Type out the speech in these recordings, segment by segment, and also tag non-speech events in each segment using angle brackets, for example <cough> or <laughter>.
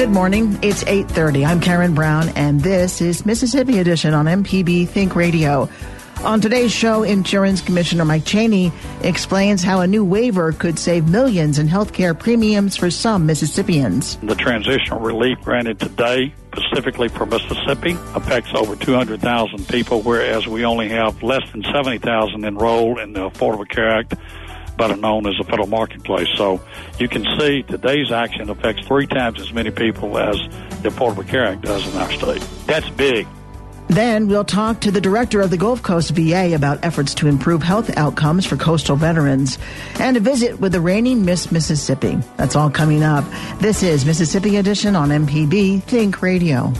Good morning. It's 8:30. I'm Karen Brown and this is Mississippi Edition on MPB Think Radio. On today's show, Insurance Commissioner Mike Chaney explains how a new waiver could save millions in health care premiums for some Mississippians. The transitional relief granted today specifically for Mississippi affects over 200,000 people, whereas we only have less than 70,000 enrolled in the Affordable Care Act better known as the federal marketplace. So you can see today's action affects three times as many people as the Affordable Care Act does in our state. That's big. Then we'll talk to the director of the Gulf Coast VA about efforts to improve health outcomes for coastal veterans and a visit with the reigning Miss Mississippi. That's all coming up. This is Mississippi Edition on MPB Think Radio.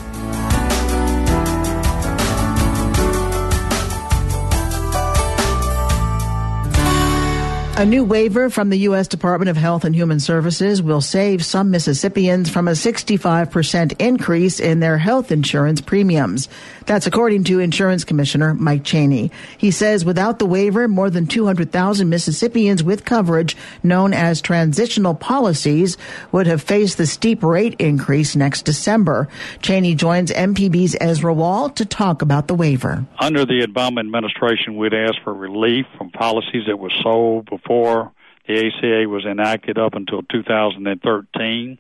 A new waiver from the U.S. Department of Health and Human Services will save some Mississippians from a 65% increase in their health insurance premiums. That's according to Insurance Commissioner Mike Chaney. He says without the waiver, more than 200,000 Mississippians with coverage known as transitional policies would have faced the steep rate increase next December. Chaney joins MPB's Ezra Wall to talk about the waiver. Under the Obama administration, we'd asked for relief from policies that were sold before before the ACA was enacted up until 2013.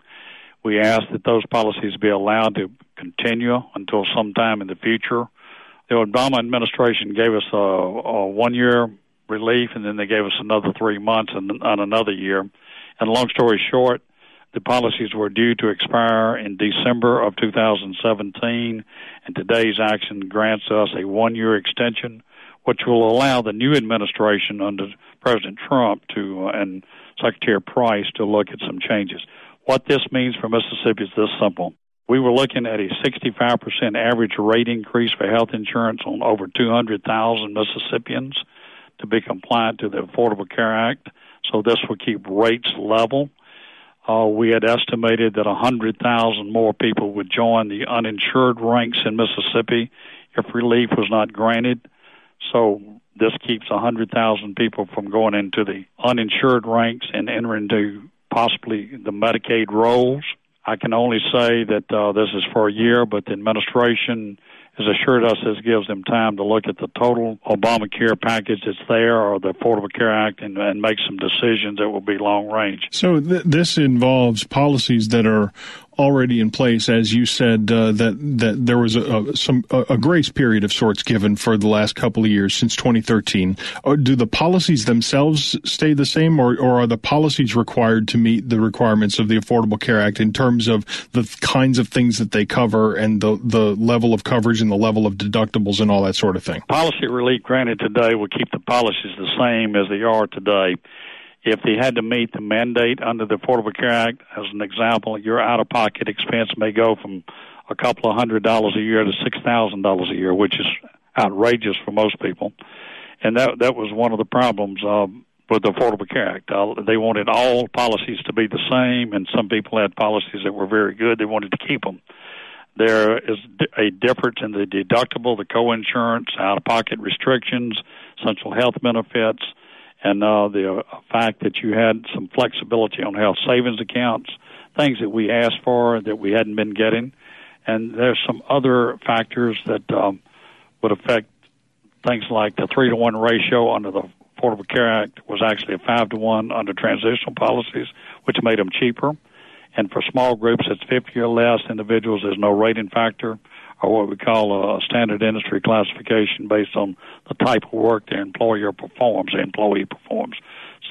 We asked that those policies be allowed to continue until sometime in the future. The Obama administration gave us a, a one year relief, and then they gave us another three months and, and another year. And long story short, the policies were due to expire in December of 2017, and today's action grants us a one year extension, which will allow the new administration under President Trump to uh, and Secretary Price to look at some changes. What this means for Mississippi is this simple. We were looking at a 65% average rate increase for health insurance on over 200,000 Mississippians to be compliant to the Affordable Care Act. So this will keep rates level. Uh, we had estimated that 100,000 more people would join the uninsured ranks in Mississippi if relief was not granted. So this keeps 100,000 people from going into the uninsured ranks and entering into possibly the Medicaid rolls. I can only say that uh, this is for a year, but the administration has assured us this gives them time to look at the total Obamacare package that's there or the Affordable Care Act and, and make some decisions that will be long range. So th- this involves policies that are already in place, as you said, uh, that that there was a, a some a, grace period of sorts given for the last couple of years since 2013. Or do the policies themselves stay the same, or, or are the policies required to meet the requirements of the Affordable Care Act in terms of the kinds of things that they cover and the the level of coverage and the level of deductibles and all that sort of thing? Policy relief granted today will keep the policies the same as they are today if they had to meet the mandate under the Affordable Care Act, as an example, your out of pocket expense may go from a couple of hundred dollars a year to six thousand dollars a year, which is outrageous for most people. And that that was one of the problems um, with the Affordable Care Act. Uh, they wanted all policies to be the same, and some people had policies that were very good. They wanted to keep them. There is a difference in the deductible, the co-insurance, out-of-pocket restrictions, central health benefits and uh, the uh, fact that you had some flexibility on health savings accounts, things that we asked for that we hadn't been getting, and there's some other factors that um, would affect things like the three to one ratio under the Affordable Care Act was actually a five to one under transitional policies, which made them cheaper. And for small groups, it's 50 or less individuals. There's no rating factor or what we call a standard industry classification based on the type of work their employer performs, the employee performs.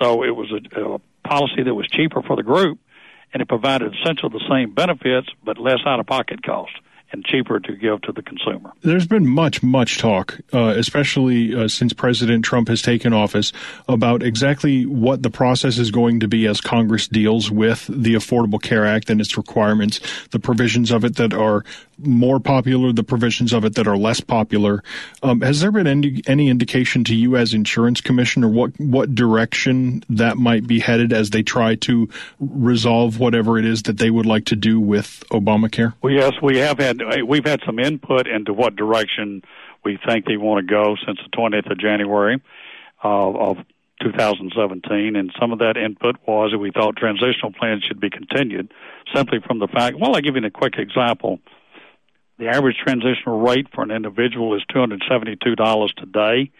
So it was a, a policy that was cheaper for the group, and it provided essentially the same benefits but less out of pocket cost and cheaper to give to the consumer. There's been much, much talk, uh, especially uh, since President Trump has taken office, about exactly what the process is going to be as Congress deals with the Affordable Care Act and its requirements, the provisions of it that are more popular, the provisions of it that are less popular. Um, has there been any, any indication to you as insurance commissioner what what direction that might be headed as they try to resolve whatever it is that they would like to do with Obamacare? Well, yes, we have had we've had some input into what direction we think they want to go since the 20th of January uh, of 2017, and some of that input was that we thought transitional plans should be continued, simply from the fact. Well, I'll give you a quick example. The average transitional rate for an individual is $272 today.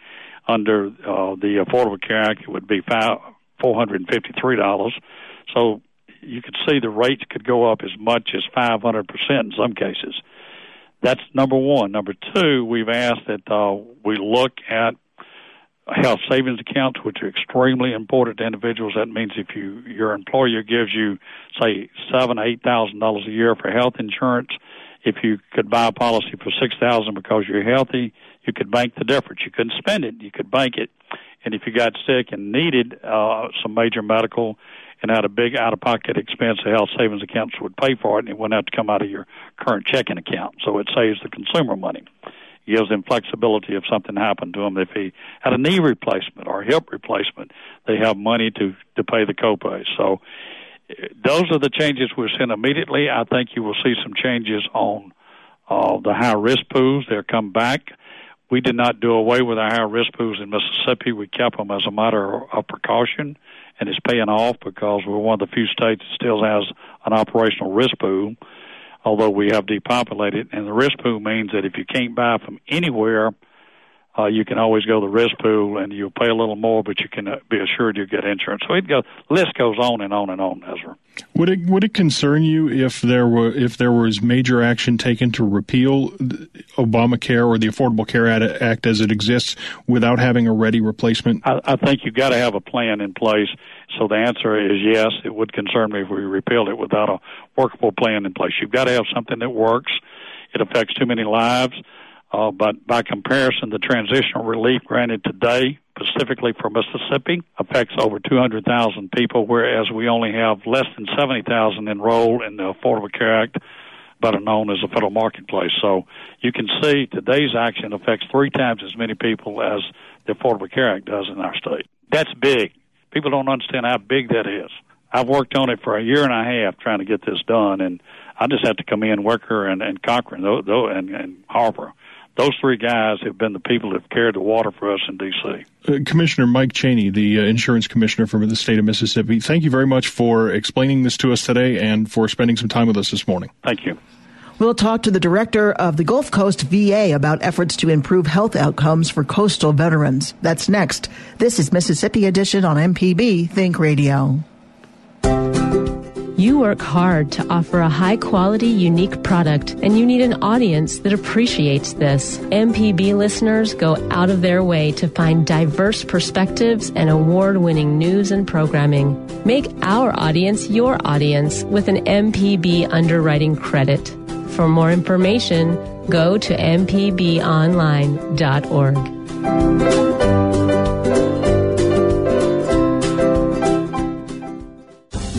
Under uh, the Affordable Care Act, it would be $453. So you could see the rates could go up as much as 500% in some cases. That's number one. Number two, we've asked that uh, we look at health savings accounts, which are extremely important to individuals. That means if you your employer gives you, say, seven, eight thousand dollars a year for health insurance, if you could buy a policy for six thousand because you're healthy, you could bank the difference. You couldn't spend it; you could bank it. And if you got sick and needed uh, some major medical and had a big out of pocket expense, the health savings accounts would pay for it and it wouldn't have to come out of your current checking account. So it saves the consumer money. It gives them flexibility if something happened to him. If he had a knee replacement or hip replacement, they have money to, to pay the copay. So those are the changes we're seeing immediately. I think you will see some changes on uh, the high risk pools. They'll come back. We did not do away with our high risk pools in Mississippi. We kept them as a matter of precaution and it's paying off because we're one of the few states that still has an operational risk pool, although we have depopulated. And the risk pool means that if you can't buy from anywhere, uh, you can always go to the risk pool and you'll pay a little more, but you can uh, be assured you'll get insurance. So it goes, list goes on and on and on, Ezra. Would it would it concern you if there were if there was major action taken to repeal Obamacare or the Affordable Care Act as it exists without having a ready replacement? I, I think you've got to have a plan in place. So the answer is yes. It would concern me if we repealed it without a workable plan in place. You've got to have something that works. It affects too many lives. Uh, but by comparison, the transitional relief granted today, specifically for Mississippi, affects over 200,000 people, whereas we only have less than 70,000 enrolled in the Affordable Care Act, better known as the federal marketplace. So you can see today's action affects three times as many people as the Affordable Care Act does in our state. That's big. People don't understand how big that is. I've worked on it for a year and a half trying to get this done, and I just have to come in, Wicker and, and Cochran, though, though, and, and Harper those three guys have been the people that have carried the water for us in D.C. Uh, commissioner Mike Chaney, the uh, insurance commissioner for the state of Mississippi, thank you very much for explaining this to us today and for spending some time with us this morning. Thank you. We'll talk to the director of the Gulf Coast VA about efforts to improve health outcomes for coastal veterans. That's next. This is Mississippi Edition on MPB Think Radio. You work hard to offer a high quality, unique product, and you need an audience that appreciates this. MPB listeners go out of their way to find diverse perspectives and award winning news and programming. Make our audience your audience with an MPB underwriting credit. For more information, go to mpbonline.org.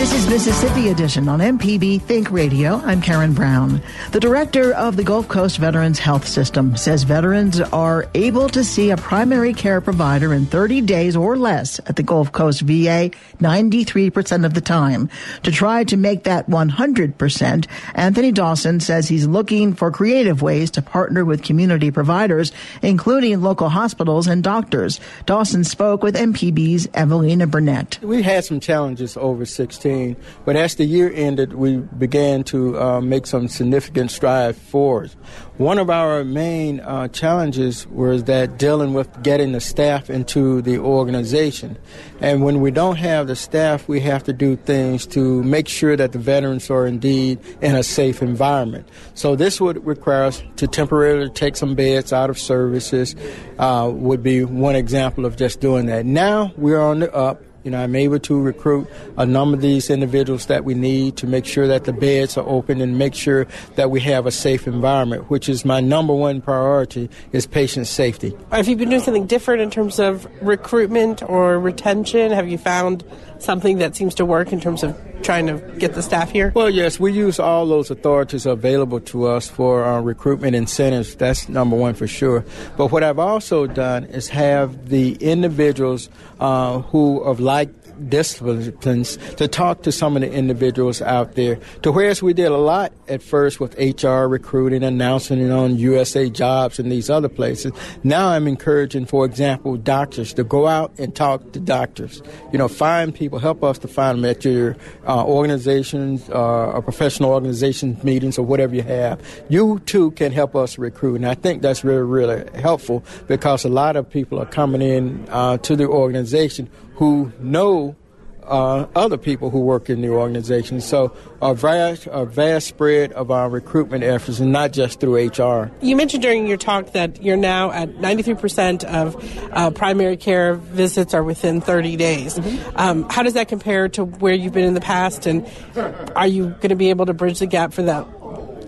This is Mississippi Edition on MPB Think Radio. I'm Karen Brown. The director of the Gulf Coast Veterans Health System says veterans are able to see a primary care provider in 30 days or less at the Gulf Coast VA 93% of the time. To try to make that 100%, Anthony Dawson says he's looking for creative ways to partner with community providers, including local hospitals and doctors. Dawson spoke with MPB's Evelina Burnett. We had some challenges over 16 2013. But as the year ended, we began to uh, make some significant strides forward. One of our main uh, challenges was that dealing with getting the staff into the organization. And when we don't have the staff, we have to do things to make sure that the veterans are indeed in a safe environment. So this would require us to temporarily take some beds out of services, uh, would be one example of just doing that. Now we're on the up you know, I'm able to recruit a number of these individuals that we need to make sure that the beds are open and make sure that we have a safe environment, which is my number one priority is patient safety. Have you been doing something different in terms of recruitment or retention? Have you found something that seems to work in terms of trying to get the staff here? Well, yes, we use all those authorities available to us for uh, recruitment incentives. That's number one for sure. But what I've also done is have the individuals uh, who of like disciplines to talk to some of the individuals out there. To whereas we did a lot at first with HR recruiting, announcing it on USA Jobs and these other places. Now I'm encouraging, for example, doctors to go out and talk to doctors. You know, find people, help us to find them at your uh, organizations uh, or professional organizations meetings or whatever you have. You too can help us recruit, and I think that's really, really helpful because a lot of people are coming in uh, to the organization who know uh, other people who work in the organization. So a vast, a vast spread of our recruitment efforts, and not just through HR. You mentioned during your talk that you're now at 93% of uh, primary care visits are within 30 days. Mm-hmm. Um, how does that compare to where you've been in the past, and are you going to be able to bridge the gap for that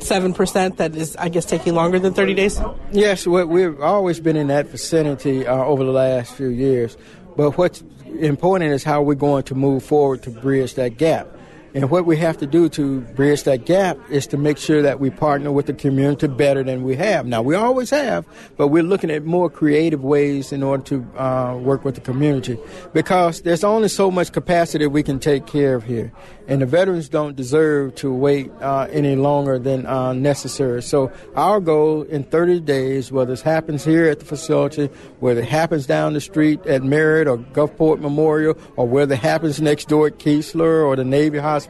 seven percent that is, I guess, taking longer than thirty days? Yes, we've always been in that vicinity uh, over the last few years. But what's important is how we're going to move forward to bridge that gap. And what we have to do to bridge that gap is to make sure that we partner with the community better than we have. Now, we always have, but we're looking at more creative ways in order to uh, work with the community because there's only so much capacity we can take care of here and the veterans don't deserve to wait uh, any longer than uh, necessary. So our goal in 30 days, whether it happens here at the facility, whether it happens down the street at Merit or Gulfport Memorial, or whether it happens next door at Keesler or the Navy Hospital,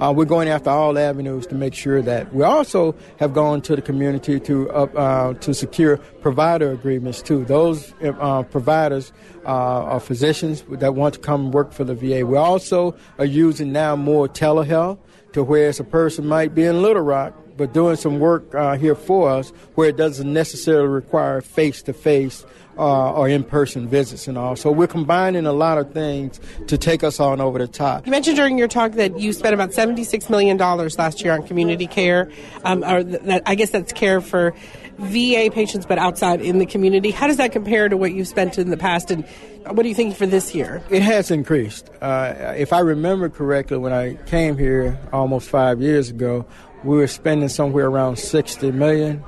uh, we're going after all avenues to make sure that we also have gone to the community to uh, to secure provider agreements too. Those uh, providers uh, physicians that want to come work for the VA. We also are using now more telehealth to where a person might be in Little Rock but doing some work uh, here for us where it doesn't necessarily require face to face or in person visits and all. So we're combining a lot of things to take us on over the top. You mentioned during your talk that you spent about $76 million last year on community care. Um, or that, I guess that's care for VA patients, but outside in the community. How does that compare to what you've spent in the past, and what are you thinking for this year? It has increased. Uh, if I remember correctly, when I came here almost five years ago, we were spending somewhere around 60 million,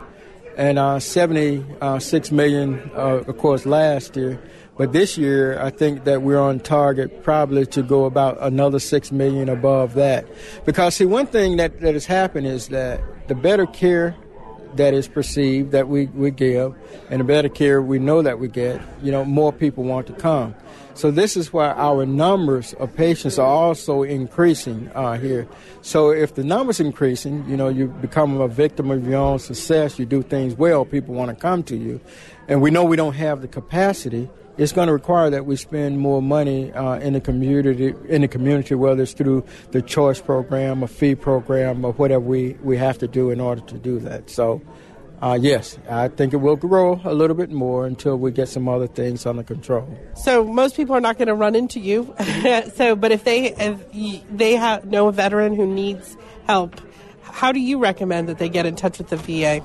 and uh, 76 million, uh, of course, last year. But this year, I think that we're on target probably to go about another six million above that. Because see, one thing that, that has happened is that the better care that is perceived that we, we give and the better care we know that we get, you know, more people want to come. So this is why our numbers of patients are also increasing uh, here. So if the numbers increasing, you know, you become a victim of your own success. You do things well, people want to come to you, and we know we don't have the capacity it's going to require that we spend more money uh, in the community, in the community, whether it's through the choice program, a fee program, or whatever we, we have to do in order to do that. So, uh, yes, I think it will grow a little bit more until we get some other things under control. So most people are not going to run into you. <laughs> so, but if they if they have know a veteran who needs help, how do you recommend that they get in touch with the VA?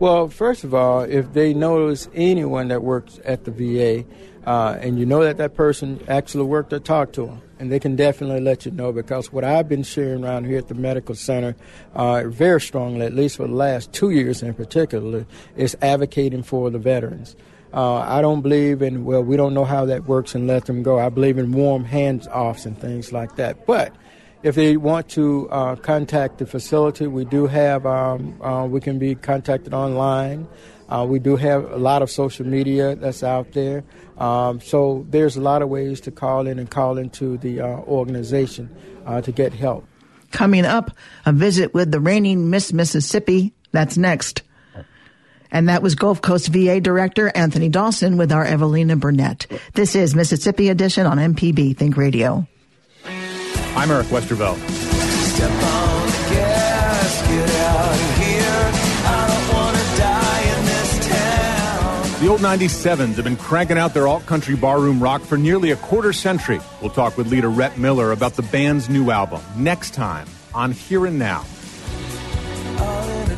Well, first of all, if they notice anyone that works at the VA, uh, and you know that that person actually worked or talked to them, and they can definitely let you know because what I've been sharing around here at the medical center uh, very strongly, at least for the last two years in particular, is advocating for the veterans. Uh, I don't believe in, well, we don't know how that works and let them go. I believe in warm hands offs and things like that. But if they want to uh, contact the facility, we do have, um, uh, we can be contacted online. Uh, we do have a lot of social media that's out there. Um, so there's a lot of ways to call in and call into the uh, organization. uh, to get help. Coming up, a visit with the reigning Miss Mississippi. That's next. And that was Gulf Coast VA Director Anthony Dawson with our Evelina Burnett. This is Mississippi Edition on MPB Think Radio. I'm Eric Westervelt. The old 97s have been cranking out their alt country barroom rock for nearly a quarter century. We'll talk with leader Rhett Miller about the band's new album next time on Here and Now.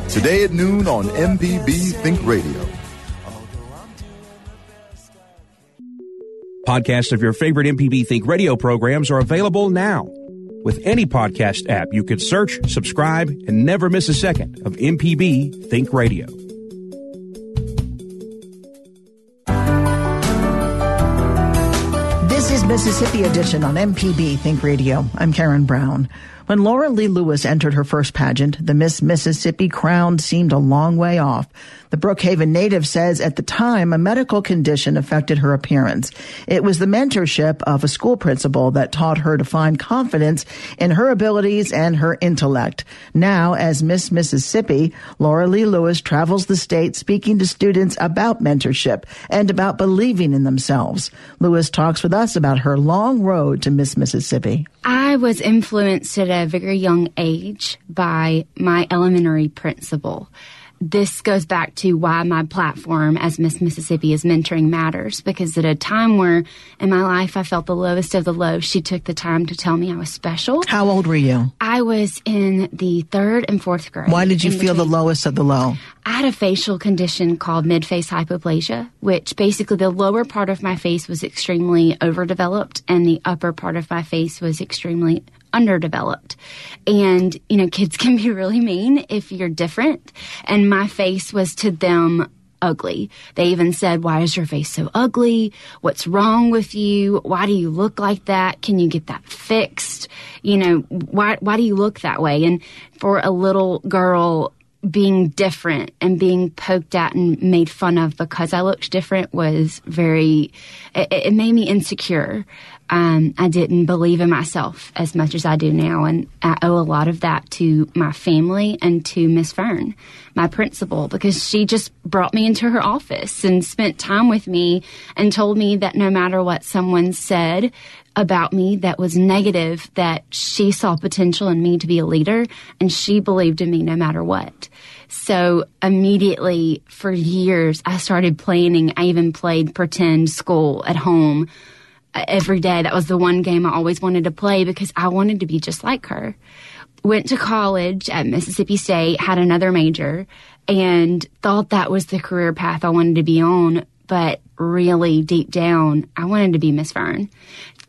Today at noon on MPB Think Radio. Podcasts of your favorite MPB Think radio programs are available now. With any podcast app, you could search, subscribe, and never miss a second of MPB Think Radio. Mississippi Edition on MPB Think Radio. I'm Karen Brown. When Laura Lee Lewis entered her first pageant, the Miss Mississippi crown seemed a long way off. The Brookhaven native says at the time a medical condition affected her appearance. It was the mentorship of a school principal that taught her to find confidence in her abilities and her intellect. Now, as Miss Mississippi, Laura Lee Lewis travels the state speaking to students about mentorship and about believing in themselves. Lewis talks with us about her long road to Miss Mississippi. I was influenced at a very young age by my elementary principal this goes back to why my platform as Miss Mississippi is mentoring matters because at a time where in my life I felt the lowest of the low, she took the time to tell me I was special. How old were you? I was in the third and fourth grade. Why did you feel the lowest of the low? I had a facial condition called mid-face hypoplasia, which basically the lower part of my face was extremely overdeveloped and the upper part of my face was extremely underdeveloped. And, you know, kids <laughs> can be really mean if you're different. And my face was to them ugly. They even said, why is your face so ugly? What's wrong with you? Why do you look like that? Can you get that fixed? You know, why, why do you look that way? And for a little girl, being different and being poked at and made fun of because I looked different was very, it, it made me insecure um, I didn't believe in myself as much as I do now. And I owe a lot of that to my family and to Miss Fern, my principal, because she just brought me into her office and spent time with me and told me that no matter what someone said about me that was negative, that she saw potential in me to be a leader and she believed in me no matter what. So immediately for years, I started planning. I even played pretend school at home every day. That was the one game I always wanted to play because I wanted to be just like her. Went to college at Mississippi State, had another major, and thought that was the career path I wanted to be on. But really, deep down, I wanted to be Miss Fern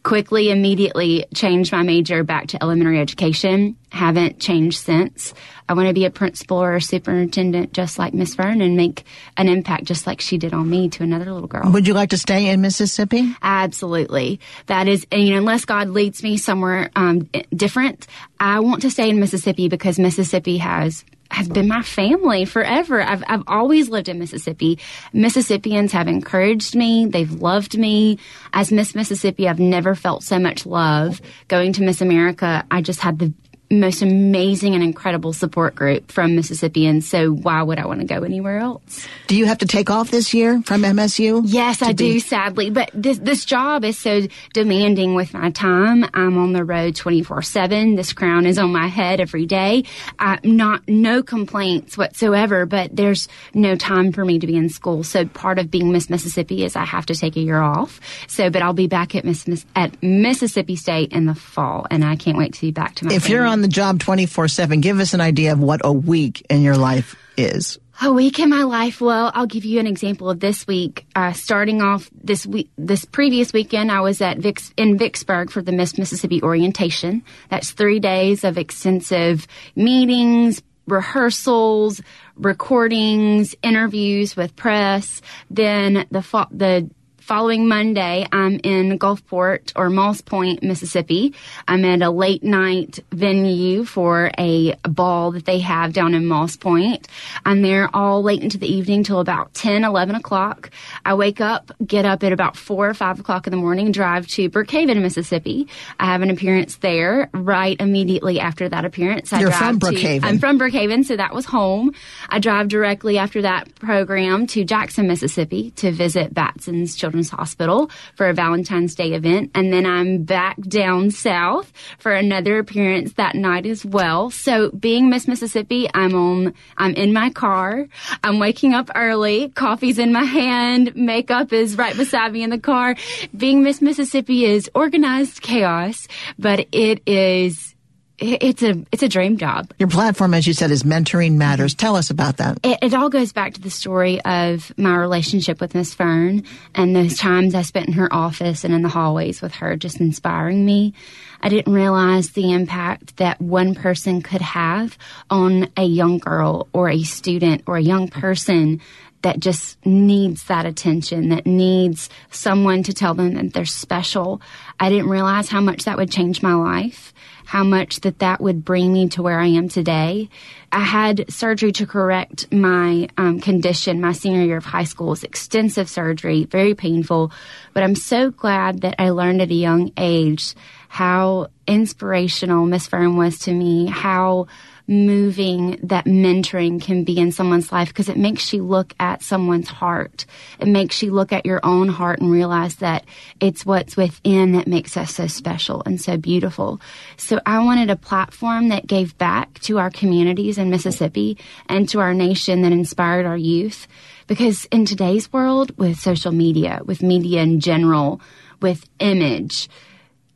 quickly, immediately changed my major back to elementary education. Haven't changed since. I want to be a principal or a superintendent just like Miss Fern and make an impact just like she did on me to another little girl. Would you like to stay in Mississippi? Absolutely. That is, you know, unless God leads me somewhere um, different, I want to stay in Mississippi because Mississippi has has been my family forever. I've, I've always lived in Mississippi. Mississippians have encouraged me. They've loved me. As Miss Mississippi, I've never felt so much love. Going to Miss America, I just had the most amazing and incredible support group from Mississippi, and so why would I want to go anywhere else? Do you have to take off this year from MSU? Yes, I be- do, sadly. But this this job is so demanding with my time. I'm on the road 24 seven. This crown is on my head every day. I, not no complaints whatsoever, but there's no time for me to be in school. So part of being Miss Mississippi is I have to take a year off. So, but I'll be back at Miss, Miss at Mississippi State in the fall, and I can't wait to be back to my. If family. you're on the job 24 7. Give us an idea of what a week in your life is. A week in my life. Well, I'll give you an example of this week. Uh, starting off this week, this previous weekend, I was at Vicks, in Vicksburg for the Miss Mississippi orientation. That's three days of extensive meetings, rehearsals, recordings, interviews with press. Then the the following Monday, I'm in Gulfport or Moss Point, Mississippi. I'm at a late night venue for a ball that they have down in Moss Point. I'm there all late into the evening till about 10, 11 o'clock. I wake up, get up at about 4 or 5 o'clock in the morning, drive to Brookhaven, Mississippi. I have an appearance there right immediately after that appearance. I You're drive from to- Brookhaven. I'm from Brookhaven, so that was home. I drive directly after that program to Jackson, Mississippi to visit Batson's Children's Hospital for a Valentine's Day event. And then I'm back down south for another appearance that night as well. So being Miss Mississippi, I'm on, I'm in my car. I'm waking up early. Coffee's in my hand. Makeup is right beside me in the car. Being Miss Mississippi is organized chaos, but it is, it's a, it's a dream job. Your platform, as you said, is Mentoring Matters. Tell us about that. It, it all goes back to the story of my relationship with Miss Fern and those times I spent in her office and in the hallways with her, just inspiring me. I didn't realize the impact that one person could have on a young girl or a student or a young person that just needs that attention, that needs someone to tell them that they're special. I didn't realize how much that would change my life, how much that that would bring me to where I am today. I had surgery to correct my um, condition my senior year of high school. It was extensive surgery, very painful, but I'm so glad that I learned at a young age how inspirational Miss Fern was to me, how moving that mentoring can be in someone's life because it makes you look at someone's heart. It makes you look at your own heart and realize that it's what's within that makes us so special and so beautiful. So I wanted a platform that gave back to our communities in Mississippi and to our nation that inspired our youth. Because in today's world, with social media, with media in general, with image,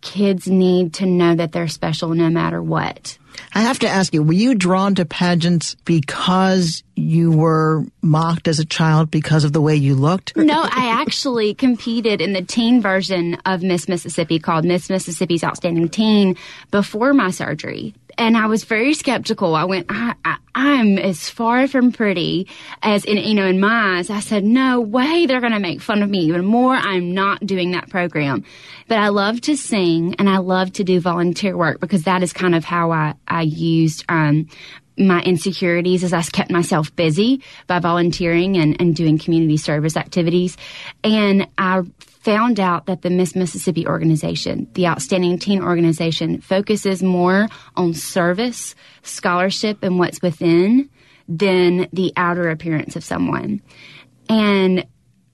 kids need to know that they're special no matter what. I have to ask you, were you drawn to pageants because you were mocked as a child because of the way you looked? No, I actually competed in the teen version of Miss Mississippi called Miss Mississippi's Outstanding Teen before my surgery. And I was very skeptical. I went, I, I, I'm as far from pretty as in, you know, in my eyes. I said, no way they're going to make fun of me even more. I'm not doing that program. But I love to sing and I love to do volunteer work because that is kind of how I, I used, um, my insecurities as I kept myself busy by volunteering and, and doing community service activities. And I found out that the Miss Mississippi organization, the Outstanding Teen organization, focuses more on service, scholarship, and what's within than the outer appearance of someone. And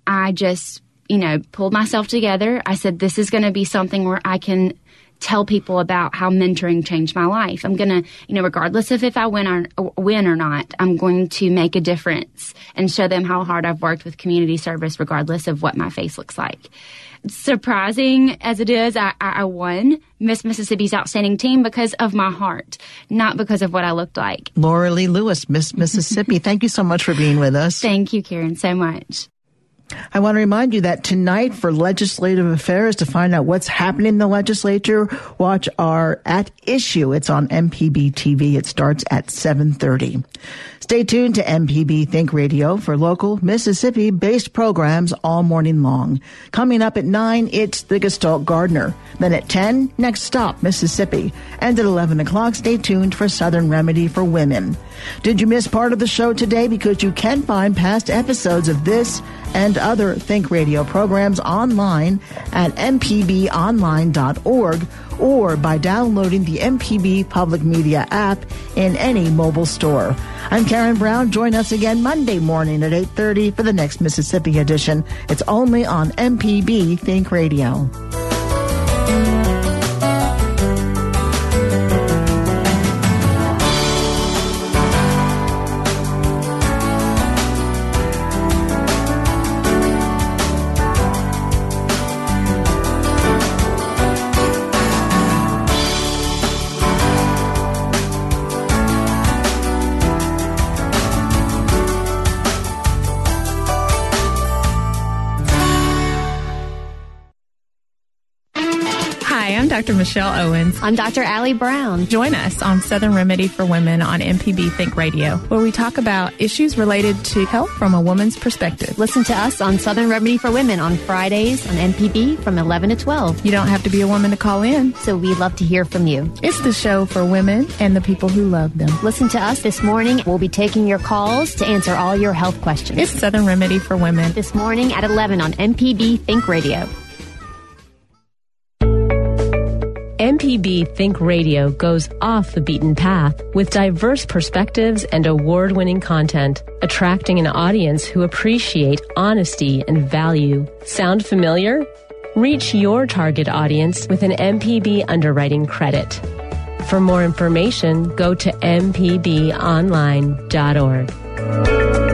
I just, you know, pulled myself together. I said, this is going to be something where I can tell people about how mentoring changed my life. I'm going to, you know, regardless of if I win or win or not, I'm going to make a difference and show them how hard I've worked with community service, regardless of what my face looks like. Surprising as it is, I, I won Miss Mississippi's outstanding team because of my heart, not because of what I looked like. Laura Lee Lewis, Miss Mississippi. <laughs> Thank you so much for being with us. Thank you, Karen, so much. I want to remind you that tonight for legislative affairs to find out what's happening in the legislature, watch our at issue. It's on MPB TV. It starts at 7:30. Stay tuned to MPB Think Radio for local Mississippi based programs all morning long. Coming up at 9, it's the Gestalt Gardener. Then at 10, next stop, Mississippi. And at 11 o'clock, stay tuned for Southern Remedy for Women. Did you miss part of the show today? Because you can find past episodes of this and other Think Radio programs online at mpbonline.org or by downloading the MPB Public Media app in any mobile store. I'm Karen Brown. Join us again Monday morning at 8:30 for the next Mississippi edition. It's only on MPB Think Radio. Michelle Owens. I'm Dr. Allie Brown. Join us on Southern Remedy for Women on MPB Think Radio, where we talk about issues related to health from a woman's perspective. Listen to us on Southern Remedy for Women on Fridays on MPB from 11 to 12. You don't have to be a woman to call in. So we'd love to hear from you. It's the show for women and the people who love them. Listen to us this morning. We'll be taking your calls to answer all your health questions. It's Southern Remedy for Women. This morning at 11 on MPB Think Radio. MPB Think Radio goes off the beaten path with diverse perspectives and award winning content, attracting an audience who appreciate honesty and value. Sound familiar? Reach your target audience with an MPB underwriting credit. For more information, go to mpbonline.org.